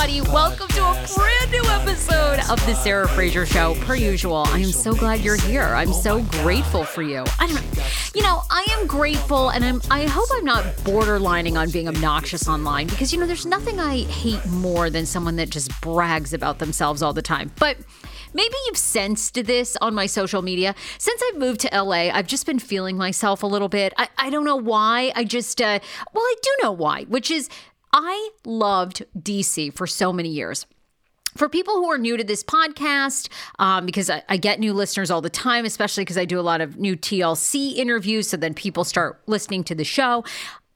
Everybody. Welcome to a brand new episode of the Sarah Fraser Show. Per usual, I am so glad you're here. I'm so grateful for you. I don't know. You know, I am grateful, and I'm. I hope I'm not borderlining on being obnoxious online because you know, there's nothing I hate more than someone that just brags about themselves all the time. But Maybe you've sensed this on my social media. Since I've moved to LA, I've just been feeling myself a little bit. I, I don't know why. I just, uh, well, I do know why, which is I loved DC for so many years for people who are new to this podcast, um, because I, I, get new listeners all the time, especially because I do a lot of new TLC interviews, so then people start listening to the show.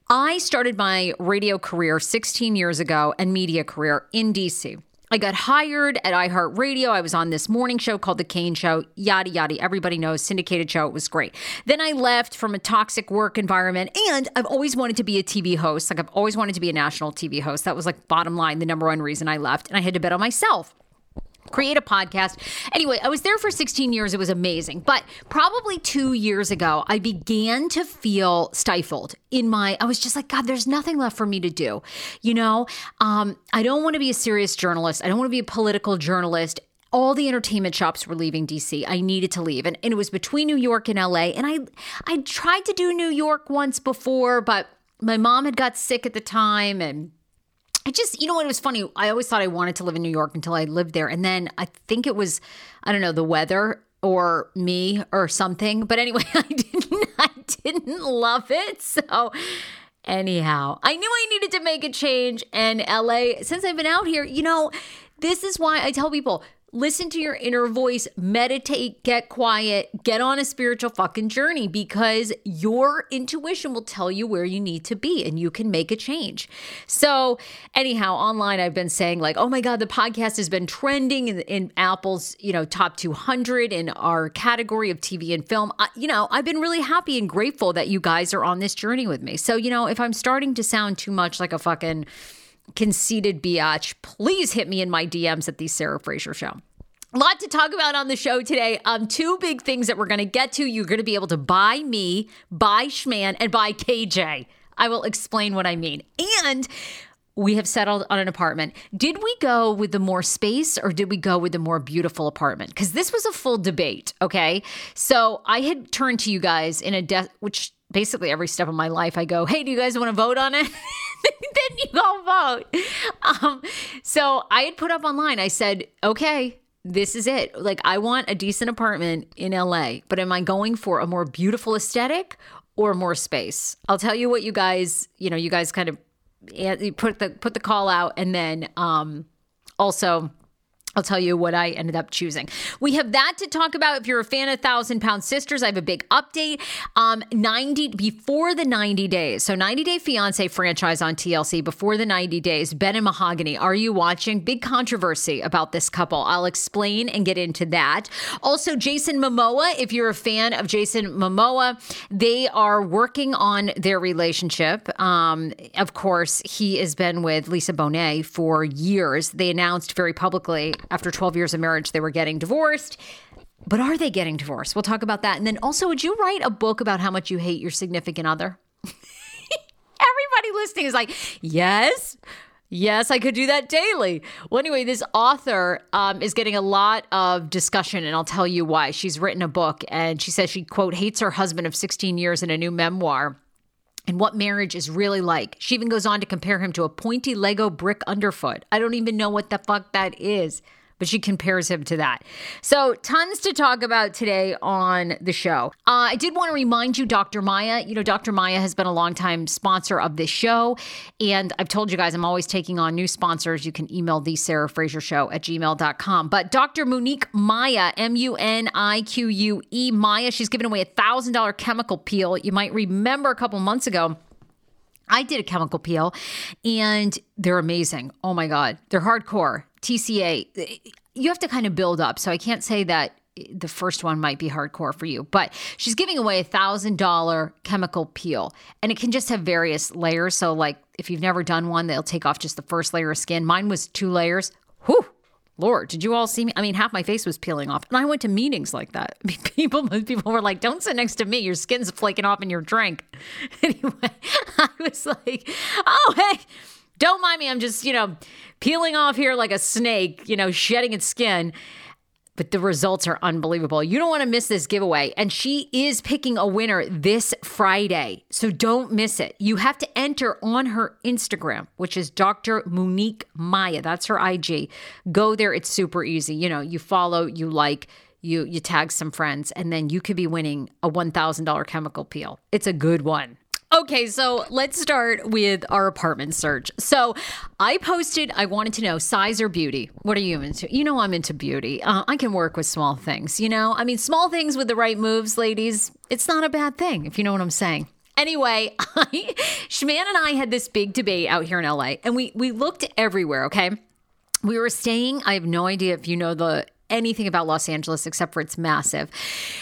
I started my radio career 16 years ago and media career in DC. I got hired at iHeartRadio. I was on this morning show called The Kane Show, yada, yada. Everybody knows, syndicated show. It was great. Then I left from a toxic work environment, and I've always wanted to be a TV host. Like, I've always wanted to be a national TV host. That was like bottom line, the number one reason I left. And I had to bet on myself create a podcast. Anyway, I was there for 16 years. It was amazing. But probably two years ago, I began to feel stifled in my, I was just like, God, there's nothing left for me to do. You know, um, I don't want to be a serious journalist. I don't want to be a political journalist all the entertainment shops were leaving DC. I needed to leave. And, and, it was between New York and LA. And I I tried to do New York once before, but my mom had got sick at the time and I just, you know what, it was funny. I always thought I wanted to live in New York until I lived there. And then I think it was, I don't know, the weather or me or something. But anyway, I didn't, I didn't love it. So, anyhow, I knew I needed to make a change. And LA, since I've been out here, you know, this is why I tell people listen to your inner voice, meditate, get quiet, get on a spiritual fucking journey because your intuition will tell you where you need to be and you can make a change. So, anyhow, online I've been saying like, "Oh my god, the podcast has been trending in, in Apple's, you know, top 200 in our category of TV and film." I, you know, I've been really happy and grateful that you guys are on this journey with me. So, you know, if I'm starting to sound too much like a fucking conceited biatch, please hit me in my DMs at the Sarah Fraser Show. A lot to talk about on the show today. Um, two big things that we're going to get to. You're going to be able to buy me, buy Schman, and buy KJ. I will explain what I mean. And we have settled on an apartment. Did we go with the more space or did we go with the more beautiful apartment? Because this was a full debate. Okay. So I had turned to you guys in a death, which basically every step of my life I go, hey, do you guys want to vote on it? then you all vote. Um, so I had put up online, I said, okay, this is it. Like, I want a decent apartment in LA, but am I going for a more beautiful aesthetic or more space? I'll tell you what you guys, you know, you guys kind of put the put the call out and then um also I'll tell you what I ended up choosing. We have that to talk about. If you're a fan of Thousand Pound Sisters, I have a big update. Um, 90 before the 90 days. So 90 Day Fiance franchise on TLC before the 90 days. Ben and Mahogany. Are you watching? Big controversy about this couple. I'll explain and get into that. Also, Jason Momoa. If you're a fan of Jason Momoa, they are working on their relationship. Um, of course, he has been with Lisa Bonet for years. They announced very publicly after 12 years of marriage, they were getting divorced. But are they getting divorced? We'll talk about that. And then also, would you write a book about how much you hate your significant other? Everybody listening is like, yes. Yes, I could do that daily. Well, anyway, this author um, is getting a lot of discussion, and I'll tell you why. She's written a book, and she says she, quote, hates her husband of 16 years in a new memoir and what marriage is really like. She even goes on to compare him to a pointy Lego brick underfoot. I don't even know what the fuck that is but she compares him to that. So, tons to talk about today on the show. Uh, I did want to remind you, Dr. Maia, you know, Dr. Maia has been a longtime sponsor of this show. And I've told you guys I'm always taking on new sponsors. You can email the Sarah Fraser Show at gmail.com. But Dr. Munique Maia, M U N I Q U E Maya, she's giving away a $1,000 chemical peel. You might remember a couple months ago. I did a chemical peel and they're amazing. Oh my God. They're hardcore. TCA, you have to kind of build up. So I can't say that the first one might be hardcore for you, but she's giving away a thousand dollar chemical peel and it can just have various layers. So, like if you've never done one, they'll take off just the first layer of skin. Mine was two layers. Whew. Lord, did you all see me? I mean, half my face was peeling off, and I went to meetings like that. People, people were like, "Don't sit next to me. Your skin's flaking off in your drink." Anyway, I was like, "Oh, hey, don't mind me. I'm just, you know, peeling off here like a snake, you know, shedding its skin. But the results are unbelievable. You don't want to miss this giveaway. And she is picking a winner this Friday. So don't miss it. You have to enter on her Instagram, which is Dr. Munique Maia. That's her IG. Go there. It's super easy. You know, you follow, you like, you you tag some friends, and then you could be winning a $1,000 chemical peel. It's a good one. Okay, so let's start with our apartment search. So I posted, I wanted to know size or beauty. What are you into? You know, I'm into beauty. Uh, I can work with small things, you know? I mean, small things with the right moves, ladies, it's not a bad thing, if you know what I'm saying. Anyway, I, Schman and I had this big debate out here in LA, and we, we looked everywhere, okay? We were staying, I have no idea if you know the anything about Los Angeles except for it's massive.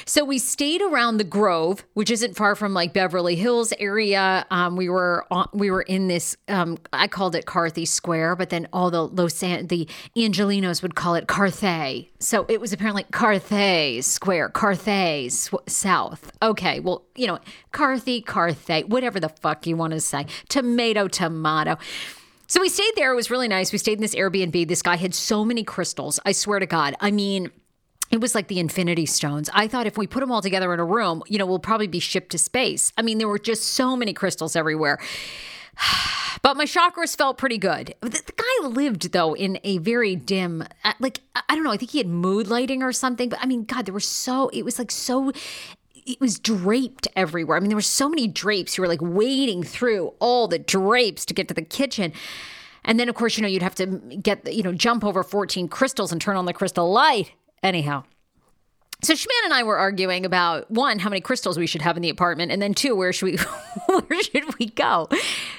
So we stayed around the Grove, which isn't far from like Beverly Hills area. Um, we were on, we were in this. Um, I called it Carthy Square, but then all the Los An- the Angelinos would call it Carthay. So it was apparently Carthay Square, Carthay sw- South. Okay, well you know Carthy, Carthay, whatever the fuck you want to say. Tomato, tomato. So we stayed there. It was really nice. We stayed in this Airbnb. This guy had so many crystals. I swear to God. I mean, it was like the infinity stones. I thought if we put them all together in a room, you know, we'll probably be shipped to space. I mean, there were just so many crystals everywhere. but my chakras felt pretty good. The, the, guy lived though in a very dim, uh, like I don't know. I think he had mood lighting or something. But I mean, God, there were so it was like so. It was draped everywhere. I mean, there were so many drapes. You were like wading through all the drapes to get to the kitchen. And then, of course, you know, you'd have to get, you know, jump over 14 crystals and turn on the crystal light. Anyhow, so Schman and I were arguing about one, how many crystals we should have in the apartment, and then two, where should we where should we go?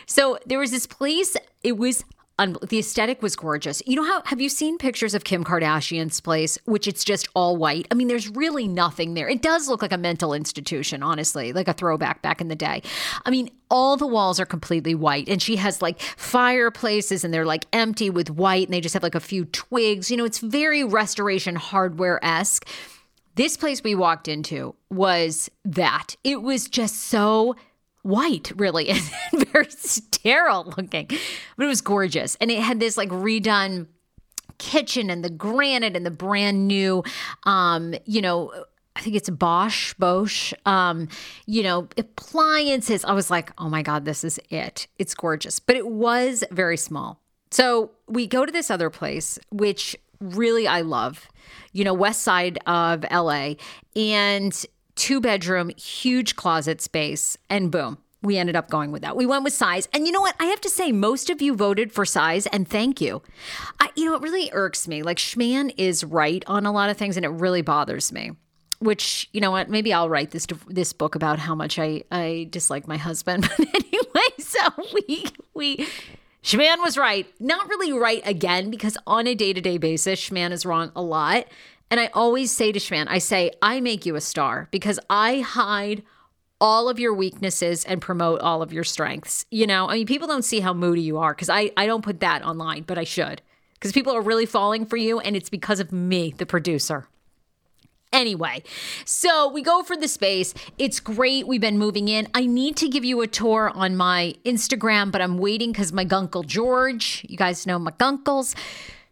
So there was this place. It was un- the aesthetic was gorgeous. You know how have you seen pictures of Kim Kardashian's place, which it's just all white? I mean, there's really nothing there. It does look like a mental institution, honestly, like a throwback back in the day. I mean, all the walls are completely white, and she has like fireplaces, and they're like empty with white, and they just have like a few twigs. You know, it's very restoration hardware esque. This place we walked into was that. It was just so white, really, very sterile looking, but it was gorgeous. And it had this like redone kitchen and the granite and the brand new, um, you know, I think it's Bosch, Bosch, um, you know, appliances. I was like, oh my God, this is it. It's gorgeous. But it was very small. So we go to this other place, which really I love you know, west side of LA, and two bedroom, huge closet space, and boom. We ended up going with that. We went with size. And you know what? I have to say, most of you voted for size, and thank you. I, you know, it really irks me. Like, Schman is right on a lot of things, and it really bothers me which you know what maybe i'll write this this book about how much i i dislike my husband but anyway so we we Schman was right. Not really right again, because on a day to day basis, Schman is wrong a lot. And I always say to Schman, I say, I make you a star because I hide all of your weaknesses and promote all of your strengths. You know, I mean, people don't see how moody you are because I, I don't put that online, but I should because people are really falling for you. And it's because of me, the producer. Anyway, so we go for the space. It's great. We've been moving in. I need to give you a tour on my Instagram, but I'm waiting because my gunkle George, you guys know my uncles.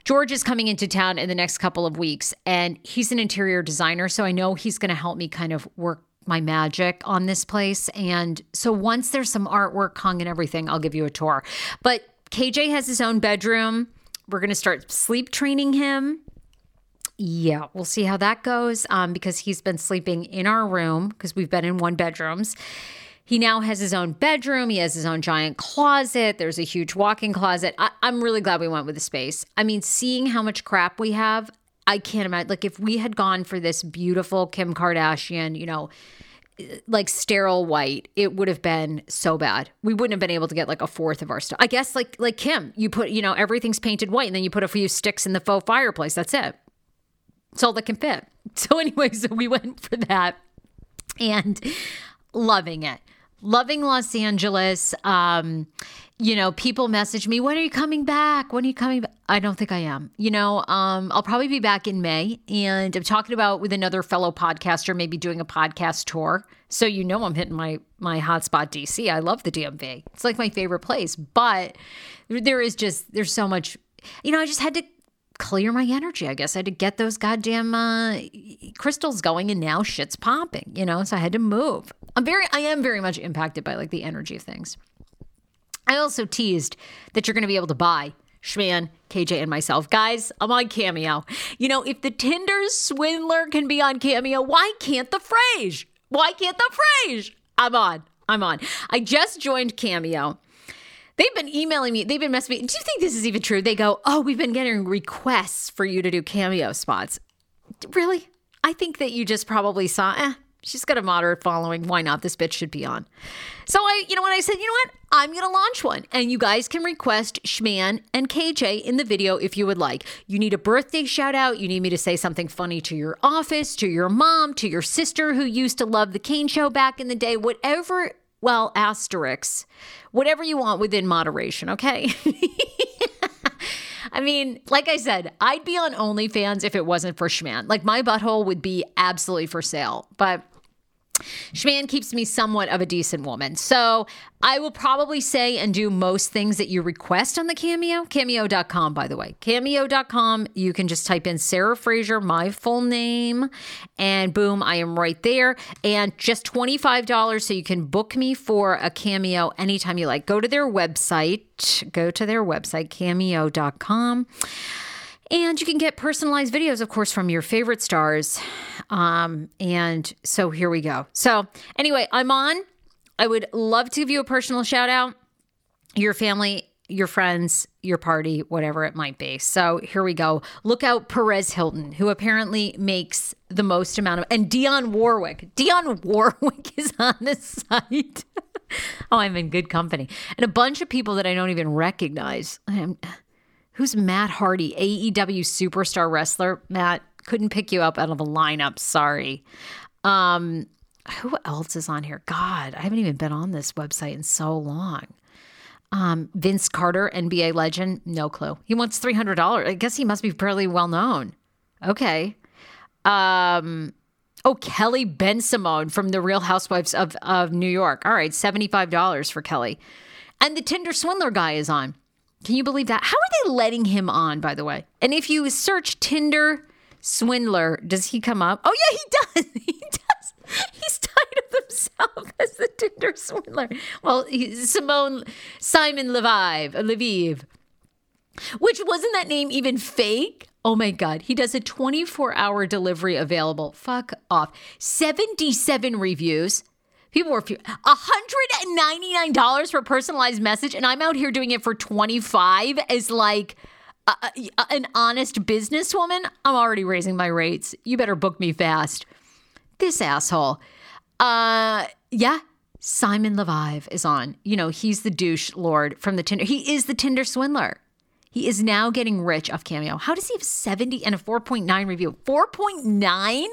George is coming into town in the next couple of weeks, and he's an interior designer. So I know he's going to help me kind of work my magic on this place. And so once there's some artwork hung and everything, I'll give you a tour. But KJ has his own bedroom. We're going to start sleep training him. Yeah, we'll see how that goes um, because he's been sleeping in our room because we've been in one bedrooms. He now has his own bedroom. He has his own giant closet. There's a huge walk-in closet. I, am really glad we went with the space. I mean, seeing how much crap we have, I can't imagine. Like if we had gone for this beautiful Kim Kardashian, you know, like sterile white, it would have been so bad. We wouldn't have been able to get like a fourth of our stuff. I guess like like Kim, you put you know everything's painted white, and then you put a few sticks in the faux fireplace. That's it. It's all that can fit. So, anyway, so we went for that and loving it. Loving Los Angeles. Um, you know, people message me, when are you coming back? When are you coming back? I don't think I am. You know, um, I'll probably be back in May. And I'm talking about with another fellow podcaster, maybe doing a podcast tour. So you know I'm hitting my my hotspot DC. I love the DMV. It's like my favorite place. But there is just there's so much you know, I just had to clear my energy. I guess I had to get those goddamn uh, crystals going, and now shit's popping. You know, so I had to move. I'm very, I am very much impacted by like the energy of things. I also teased that you're going to be able to buy Schman, KJ, and myself. Guys, I'm on Cameo. You know, if the Tinder swindler can be on Cameo, why can't the Frage? Why can't the Frage? I'm on. I'm on. I just joined Cameo. They've been emailing me. They've been messaging me. Do you think this is even true? They go, "Oh, we've been getting requests for you to do cameo spots." Really? I think that you just probably saw. Eh, she's got a moderate following. Why not? This bitch should be on. So I, you know what I said? You know what? I'm gonna launch one, and you guys can request Schman and KJ in the video if you would like. You need a birthday shout out. You need me to say something funny to your office, to your mom, to your sister who used to love the Kane Show back in the day. Whatever well, asterisks, whatever you want within moderation, okay? I mean, like I said, I'd be on OnlyFans if it wasn't for Schman. Like my butthole would be absolutely for sale. But Schman keeps me somewhat of a decent woman. So I will probably say and do most things that you request on the Cameo. Cameo.com, by the way. Cameo.com, you can just type in Sarah Fraser, my full name, and boom, I am right there. And just $25 so you can book me for a Cameo anytime you like. Go to their website, go to their website, cameo.com. And you can get personalized videos, of course, from your favorite stars. Um, and so here we go. So, anyway, I'm on. I would love to give you a personal shout out, your family, your friends, your party, whatever it might be. So here we go. Look out Perez Hilton, who apparently makes the most amount of, and Dionne Warwick. Dionne Warwick is on the site. oh, I'm in good company. And a bunch of people that I don't even recognize. I'm, Who's Matt Hardy, AEW superstar wrestler? Matt, couldn't pick you up out of the lineup. Sorry. Um, who else is on here? God, I haven't even been on this website in so long. Um, Vince Carter, NBA legend, no clue. He wants three hundred dollars. I guess he must be fairly well known. Okay. Um, oh, Kelly Ben Bensimon from the Real Housewives of of New York. All right, seventy five dollars for Kelly, and the Tinder swindler guy is on. Can you believe that? How are they letting him on, by the way? And if you search Tinder swindler, does he come up? Oh, yeah, he does. He does. He's titled himself as the Tinder swindler. Well, Simone, Simon Leviev, uh, Leviev, which wasn't that name even fake? Oh my God. He does a 24 hour delivery available. Fuck off. 77 reviews. People were $199 for a personalized message, and I'm out here doing it for 25 as like a, a, an honest businesswoman. I'm already raising my rates. You better book me fast. This asshole. Uh, yeah, Simon Leviev is on. You know, he's the douche lord from the Tinder. He is the Tinder swindler. He is now getting rich off Cameo. How does he have 70 and a 4.9 review? 4.9?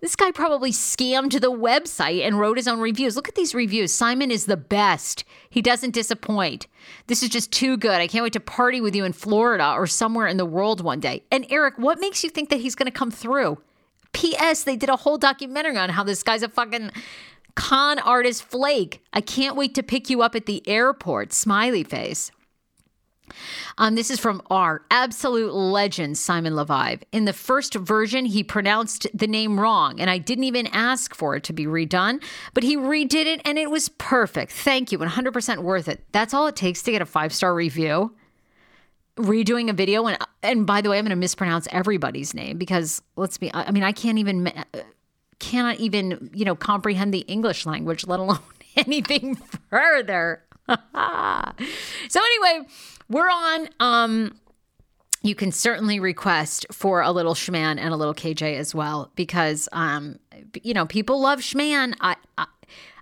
This guy probably scammed the website and wrote his own reviews. Look at these reviews. Simon is the best. He doesn't disappoint. This is just too good. I can't wait to party with you in Florida or somewhere in the world one day. And Eric, what makes you think that he's going to come through? P.S. They did a whole documentary on how this guy's a fucking con artist flake. I can't wait to pick you up at the airport. Smiley face. Um, this is from our absolute legend, Simon Leviev. In the first version, he pronounced the name wrong, and I didn't even ask for it to be redone, but he redid it and it was perfect. Thank you, 100% worth it. That's all it takes to get a five star review. Redoing a video, and and by the way, I'm going to mispronounce everybody's name because let's be. I mean, I can't even uh, cannot even you know comprehend the English language, let alone anything further. so anyway, we're on. Um, you can certainly request for a little Schman and a little KJ as well because um, you know people love Schman. I, I,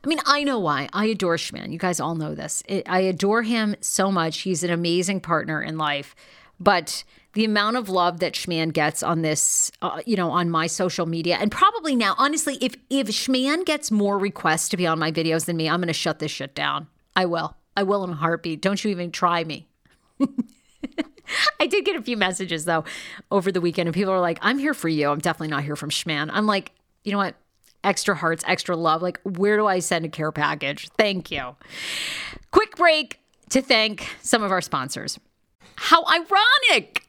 I mean, I know why. I adore Schman. You guys all know this. It, I adore him so much. He's an amazing partner in life, but the amount of love that Schman gets on this, uh, you know, on my social media, and probably now, honestly, if if Schman gets more requests to be on my videos than me, I'm going to shut this shit down. I will. I will in a heartbeat. Don't you even try me. I did get a few messages though over the weekend, and people are like, I'm here for you. I'm definitely not here from Schman. I'm like, you know what? Extra hearts, extra love. Like, where do I send a care package? Thank you. Quick break to thank some of our sponsors. How ironic!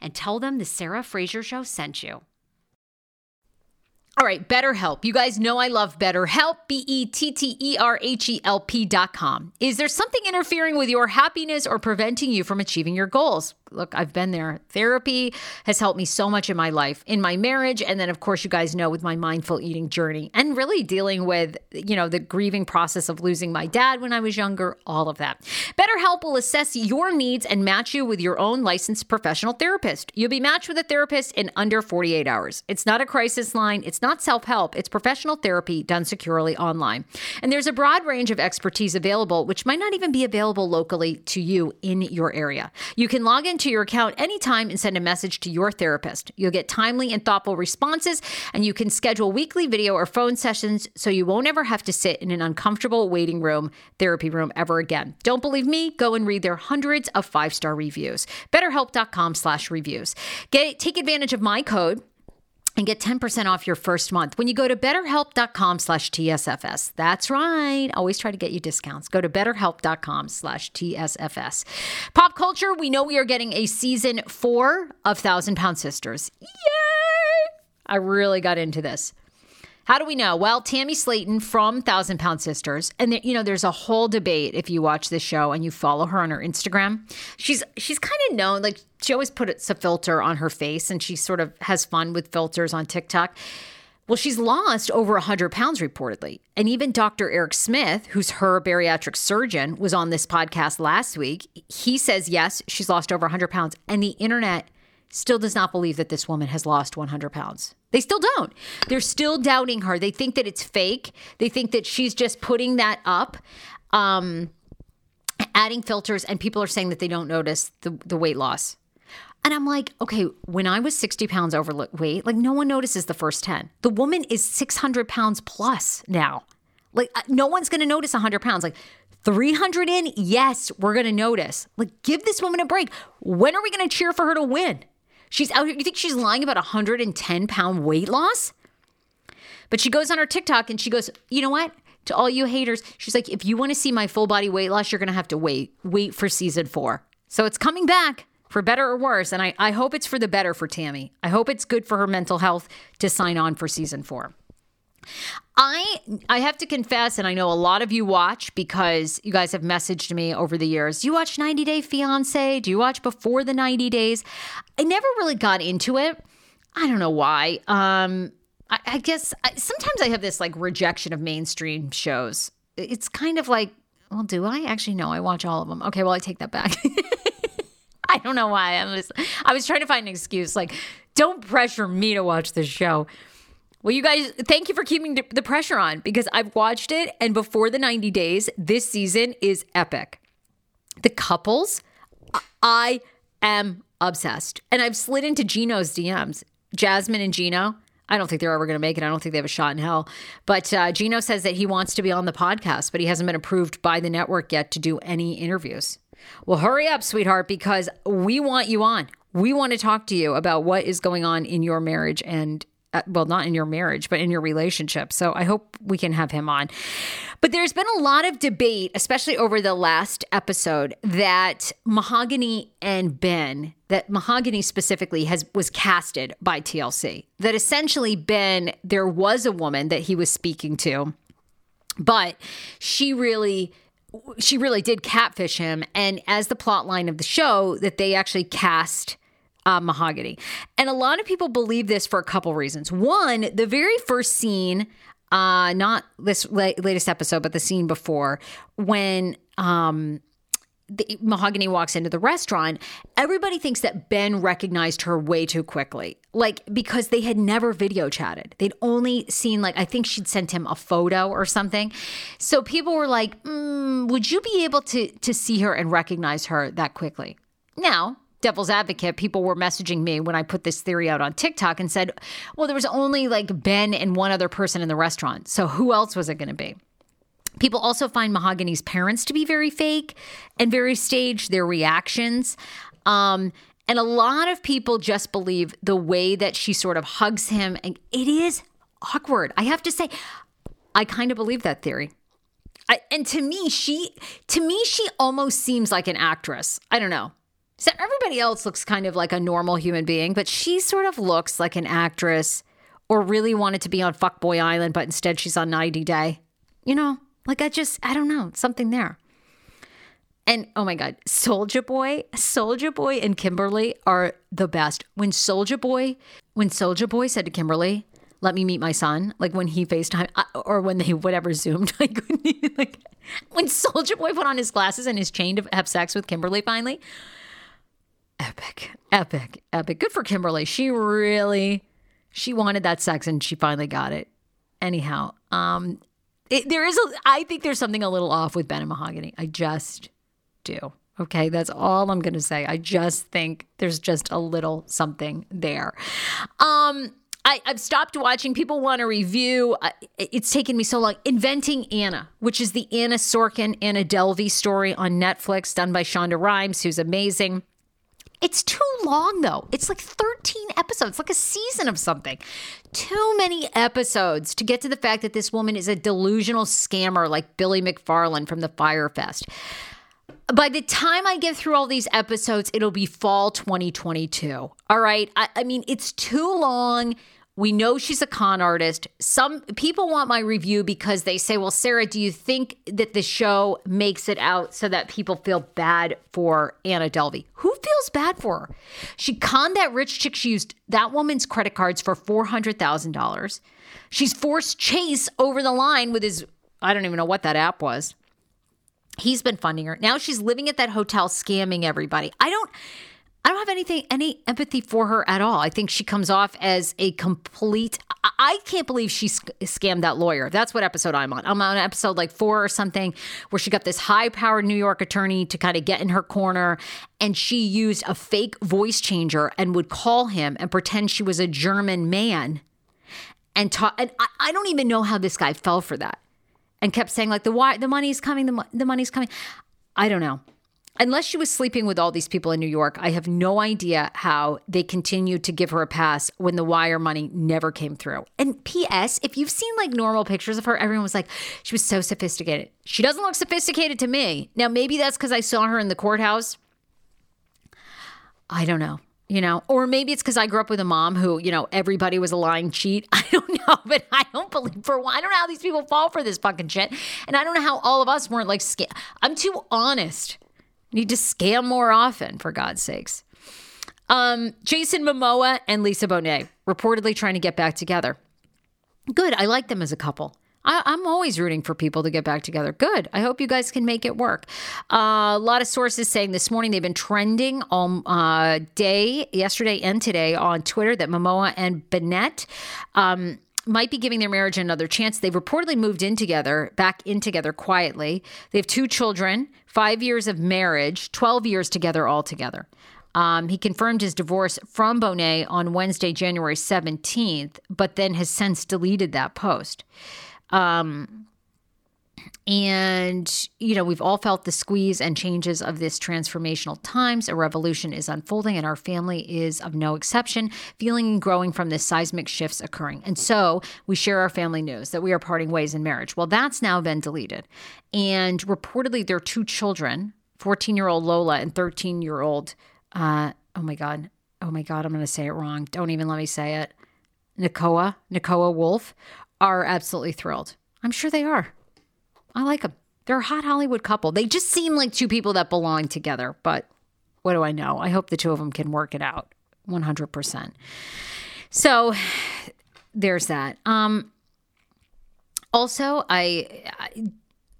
and tell them the Sarah Fraser Show sent you. All right, BetterHelp. You guys know I love BetterHelp, B E T T E R H E L P dot com. Is there something interfering with your happiness or preventing you from achieving your goals? Look, I've been there. Therapy has helped me so much in my life, in my marriage, and then of course you guys know with my mindful eating journey and really dealing with, you know, the grieving process of losing my dad when I was younger, all of that. BetterHelp will assess your needs and match you with your own licensed professional therapist. You'll be matched with a therapist in under 48 hours. It's not a crisis line, it's not self-help, it's professional therapy done securely online. And there's a broad range of expertise available which might not even be available locally to you in your area. You can log in into your account anytime and send a message to your therapist. You'll get timely and thoughtful responses, and you can schedule weekly video or phone sessions so you won't ever have to sit in an uncomfortable waiting room, therapy room ever again. Don't believe me? Go and read their hundreds of five-star reviews. BetterHelp.com slash reviews. Get take advantage of my code and get 10% off your first month. When you go to betterhelp.com slash tsfs that's right. Always try to get you discounts. Go to betterhelp.com slash tsfs pop culture we know we are getting a season four of thousand pound sisters. Yay! I really got into this how do we know? Well, Tammy Slaton from Thousand Pound Sisters, and there, you know, there's a whole debate if you watch this show and you follow her on her Instagram. She's she's kind of known like she always puts a filter on her face, and she sort of has fun with filters on TikTok. Well, she's lost over 100 pounds reportedly. And even Dr. Eric Smith, who's her bariatric surgeon, was on this podcast last week. He says, yes, she's lost over 100 pounds. And the internet still does not believe that this woman has lost 100 pounds. They still don't. They're still doubting her. They think that it's fake. They think that she's just putting that up, um, adding filters, and people are saying that they don't notice the, the weight loss. And I'm like, okay, when I was 60 pounds overweight, like no one notices the first 10. The woman is 600 pounds plus now. Like uh, no one's going to notice 100 pounds. Like 300 in, yes, we're going to notice. Like give this woman a break. When are we going to cheer for her to win? She's out here. You think she's lying about 110 pound weight loss? But she goes on her TikTok and she goes, you know what? To all you haters, she's like, if you want to see my full body weight loss, you're going to have to wait, wait for season four. So it's coming back for better or worse. And I, I hope it's for the better for Tammy. I hope it's good for her mental health to sign on for season four. I I have to confess, and I know a lot of you watch because you guys have messaged me over the years. Do you watch 90 Day Fiance? Do you watch before the 90 days? I never really got into it. I don't know why. Um, I, I guess I, sometimes I have this like rejection of mainstream shows. It's kind of like, well, do I actually? No, I watch all of them. Okay, well, I take that back. I don't know why. I was I was trying to find an excuse. Like, don't pressure me to watch this show. Well, you guys, thank you for keeping the pressure on because I've watched it, and before the 90 days, this season is epic. The couples, I am obsessed. And I've slid into Gino's DMs, Jasmine and Gino. I don't think they're ever going to make it. I don't think they have a shot in hell. But uh, Gino says that he wants to be on the podcast, but he hasn't been approved by the network yet to do any interviews. Well, hurry up, sweetheart, because we want you on. We want to talk to you about what is going on in your marriage and Uh, well, not in your marriage, but in your relationship. So I hope we can have him on. But there's been a lot of debate, especially over the last episode, that Mahogany and Ben, that Mahogany specifically has was casted by TLC. That essentially Ben, there was a woman that he was speaking to, but she really she really did catfish him and as the plot line of the show that they actually cast uh, mahogany. And a lot of people believe this for a couple reasons. One, the very first scene, uh, not this la- latest episode, but the scene before, when um, the, Mahogany walks into the restaurant, everybody thinks that Ben recognized her way too quickly. Like, because they had never video chatted. They'd only seen, like, I think she'd sent him a photo or something. So people were like, mm, would you be able to, to see her and recognize her that quickly? Now, devil's advocate, people were messaging me when I put this theory out on TikTok and said, well, there was only like Ben and one other person in the restaurant. So who else was it going to be? People also find Mahogany's parents to be very fake and very staged, their reactions. Um, and a lot of people just believe the way that she sort of hugs him. And it is awkward. I have to say, I kind of believe that theory. I, and to me, she to me she almost seems like an actress. I don't know. So everybody else looks kind of like a normal human being, but she sort of looks like an actress or really wanted to be on Fuckboy Island, but instead she's on 90 Day. You know, like I just, I don't know, something there. And oh my God, Soldier Boy, Soldier Boy and Kimberly are the best. When Soldier Boy, when Soldier Boy said to Kimberly, let me meet my son, like when he FaceTime uh, or when they whatever Zoomed, I couldn't even like when Soldier Boy put on his glasses and his chain to have sex with Kimberly finally epic, epic, epic. Good for Kimberly. She really, she wanted that sex and she finally got it. Anyhow, um, it, there is a, I think there's something a little off with Ben and Mahogany. I just do. Okay, that's all I'm going to say. I just think there's just a little something there. Um, I, I've stopped watching. People want to review. It's taken me so long. Inventing Anna, which is the Anna Sorokin, Anna Delvey story on Netflix, done by Shonda Rhimes, who's amazing. It's too long though. It's like 13 episodes, like a season of something. Too many episodes to get to the fact that this woman is a delusional scammer like Billy McFarland from the Fyre Fest. By the time I get through all these episodes, it'll be fall 2022. All right. I, I mean, it's too long. We know she's a con artist. Some people want my review because they say, Well, Sarah, do you think that the show makes it out so that people feel bad for Anna Delvey? Who feels bad for her? She conned that rich chick. She used that woman's credit cards for $400,000. She's forced Chase over the line with his, I don't even know what that app was. He's been funding her. Now she's living at that hotel scamming everybody. I don't. I don't have anything, any empathy for her at all. I think she comes off as a complete. I, can't believe she scammed that lawyer. That's what episode I'm on. I'm on episode like four or something where she got this high powered New York attorney to kind of get in her corner. And she used a fake voice changer and would call him and pretend she was a German man and talk. And I, I don't even know how this guy fell for that and kept saying, like, the, why, the money's coming, the, the money's coming. I don't know unless she was sleeping with all these people in New York, I have no idea how they continued to give her a pass when the wire money never came through. And P.S., if you've seen like normal pictures of her, everyone was like, she was so sophisticated. She doesn't look sophisticated to me. Now, maybe that's because I saw her in the courthouse. I don't know. You know, or maybe it's because I grew up with a mom who, you know, everybody was a lying cheat. I don't know, but I don't believe for one. I don't know how these people fall for this fucking shit. And I don't know how all of us weren't like, I'm too honest Need to scam more often, for God's sakes. Um, Jason Momoa and Lisa Bonet reportedly trying to get back together. Good. I like them as a couple. I, am always rooting for people to get back together. Good. I hope you guys can make it work. Uh, a lot of sources saying this morning they've been trending all uh, day, yesterday and today on Twitter that Momoa and Bennett um, might be giving their marriage another chance. They've reportedly moved in together, back in together quietly. They have two children, five years of marriage, 12 years together altogether. Um, he confirmed his divorce from Bonet on Wednesday, January 17th, but then has since deleted that post. Um, and, you know, we've all felt the squeeze and changes of this transformational times. A revolution is unfolding, and our family is of no exception, feeling and growing from this seismic shifts occurring. And so we share our family news that we are parting ways in marriage. Well, that's now been deleted. And reportedly, their two children, 14 year old Lola and 13 year old, uh, oh my God, oh my God, I'm going to say it wrong. Don't even let me say it. Nakoa, Nakoa Wolf, are absolutely thrilled. I'm sure they are. I like them. They're a hot Hollywood couple. They just seem like two people that belong together, but what do I know? I hope the two of them can work it out 100%. So there's that. Um, also, I,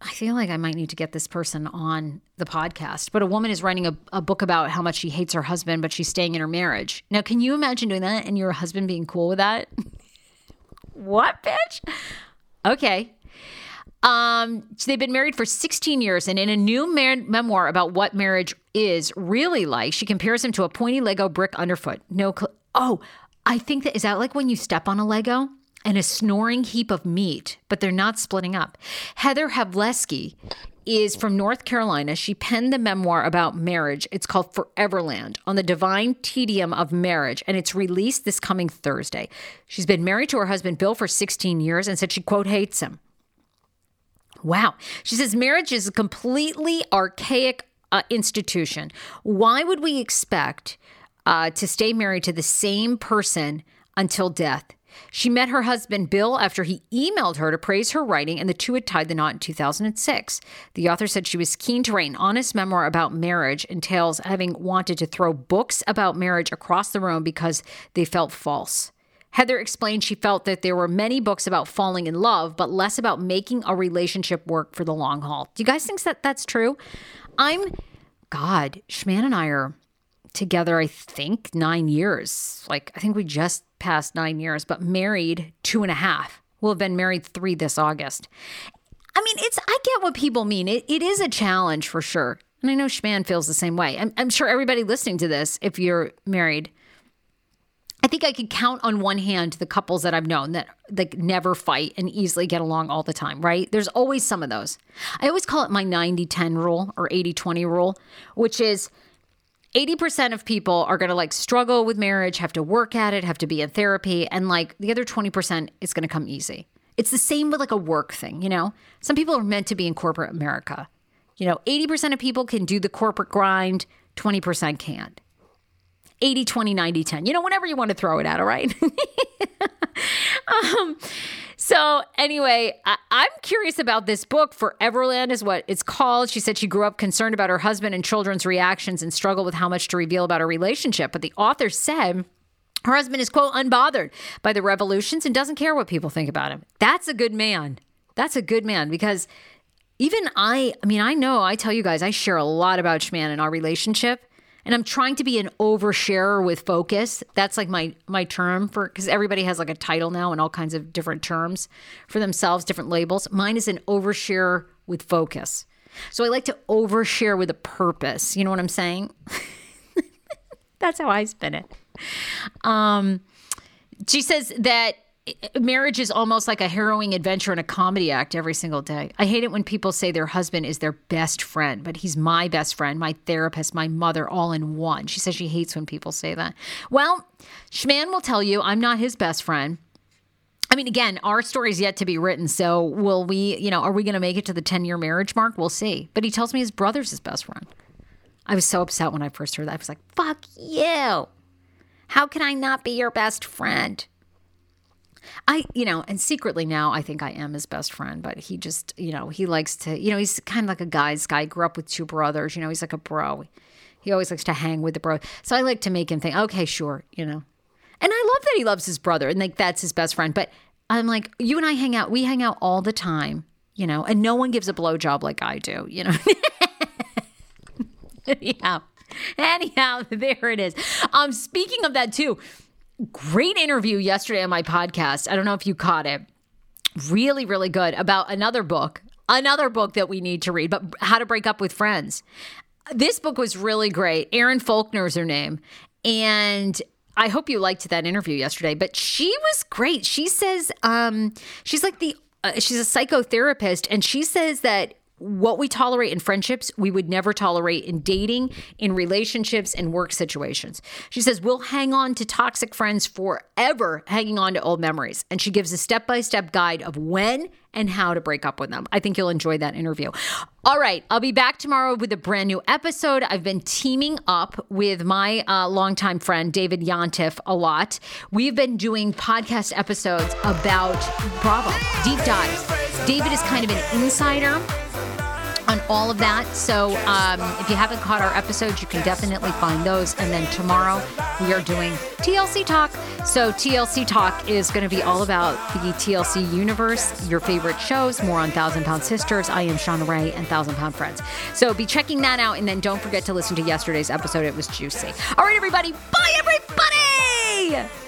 I feel like I might need to get this person on the podcast. But a woman is writing a, a, book about how much she hates her husband, but she's staying in her marriage. Now, can you imagine doing that and your husband being cool with that? what, bitch? Okay. Um, so they've been married for 16 years, and in a new mar- memoir about what marriage is really like, she compares him to a pointy Lego brick underfoot. No, cl- oh, I think that is that like when you step on a Lego and a snoring heap of meat, but they're not splitting up. Heather Havrilesky is from North Carolina. She penned the memoir about marriage. It's called Foreverland on the divine tedium of marriage, and it's released this coming Thursday. She's been married to her husband Bill for 16 years and said she, quote, hates him. Wow. She says marriage is a completely archaic uh, institution. Why would we expect uh, to stay married to the same person until death? She met her husband Bill after he emailed her to praise her writing, and the two had tied the knot in 2006. The author said she was keen to write an honest memoir about marriage and tales having wanted to throw books about marriage across the room because they felt false. Heather explained she felt that there were many books about falling in love, but less about making a relationship work for the long haul. Do you guys think that that's true? I'm, God, Schman and I are together, I think, nine years. Like, I think we just passed nine years, but married two and a half. We'll have been married three this August. I mean, it's, I get what people mean. It, it is a challenge for sure. And I know Schman feels the same way. I'm, I'm sure everybody listening to this, if you're married, I think I could count on one hand the couples that I've known that like never fight and easily get along all the time, right? There's always some of those. I always call it my 90-10 rule or 80-20 rule, which is 80% of people are going to like struggle with marriage, have to work at it, have to be in therapy, and like the other 20% is going to come easy. It's the same with like a work thing, you know? Some people are meant to be in corporate America. You know, 80% of people can do the corporate grind, 20% can't. 80, 20, 90, 10. You know, whenever you want to throw it at, all right? um, so, anyway, I, am curious about this book. Foreverland is what it's called. She said she grew up concerned about her husband and children's reactions and struggled with how much to reveal about her relationship. But the author said, her husband is, quote, unbothered by the revolutions and doesn't care what people think about him. That's a good man. That's a good man because even I, I mean, I know I tell you guys, I share a lot about Schman in our relationship. And I'm trying to be an oversharer with focus. That's like my my term for because everybody has like a title now and all kinds of different terms for themselves, different labels. Mine is an oversharer with focus. So I like to overshare with a purpose. You know what I'm saying? That's how I spin it. Um, she says that marriage is almost like a harrowing adventure and a comedy act every single day. I hate it when people say their husband is their best friend, but he's my best friend, my therapist, my mother, all in one. She says she hates when people say that. Well, Schman will tell you I'm not his best friend. I mean, again, our story's yet to be written. So, will we, you know, are we going to make it to the 10 year marriage mark? We'll see. But he tells me his brother's his best friend. I was so upset when I first heard that. I was like, fuck you. How can I not be your best friend? I, you know, and secretly now I think I am his best friend, but he just, you know, he likes to, you know, he's kind of like a guy's guy. Grew up with two brothers, you know, he's like a bro. He always likes to hang with the bro. So I like to make him think, okay, sure, you know. And I love that he loves his brother and like that's his best friend. But I'm like, you and I hang out, we hang out all the time, you know, and no one gives a blowjob like I do, you know. Anyhow, anyhow, there it is. Um, speaking of that too, great interview yesterday on my podcast. I don't know if you caught it. Really, really good about another book, another book that we need to read, but How to Break Up with Friends. This book was really great. Erin Falconer is her name. And I hope you liked that interview yesterday, but she was great. She says, um, she's like the, uh, she's a psychotherapist, and she says that what we tolerate in friendships, we would never tolerate in dating, in relationships, and work situations. She says, We'll hang on to toxic friends forever, hanging on to old memories. And she gives a step by step guide of when and how to break up with them. I think you'll enjoy that interview. All right, I'll be back tomorrow with a brand new episode. I've been teaming up with my uh, longtime friend, David Yontef, a lot. We've been doing podcast episodes about Bravo, deep dives. David is kind of an insider on all of that. So um, if you haven't caught our episodes, you can definitely find those. And then tomorrow we are doing TLC Talk. So TLC Talk is going to be all about the TLC universe, your favorite shows, more on Thousand Pound Sisters. I am Shauna Rae and Thousand Pound Friends. So be checking that out. And then don't forget to listen to yesterday's episode. It was juicy. All right, everybody. Bye, everybody.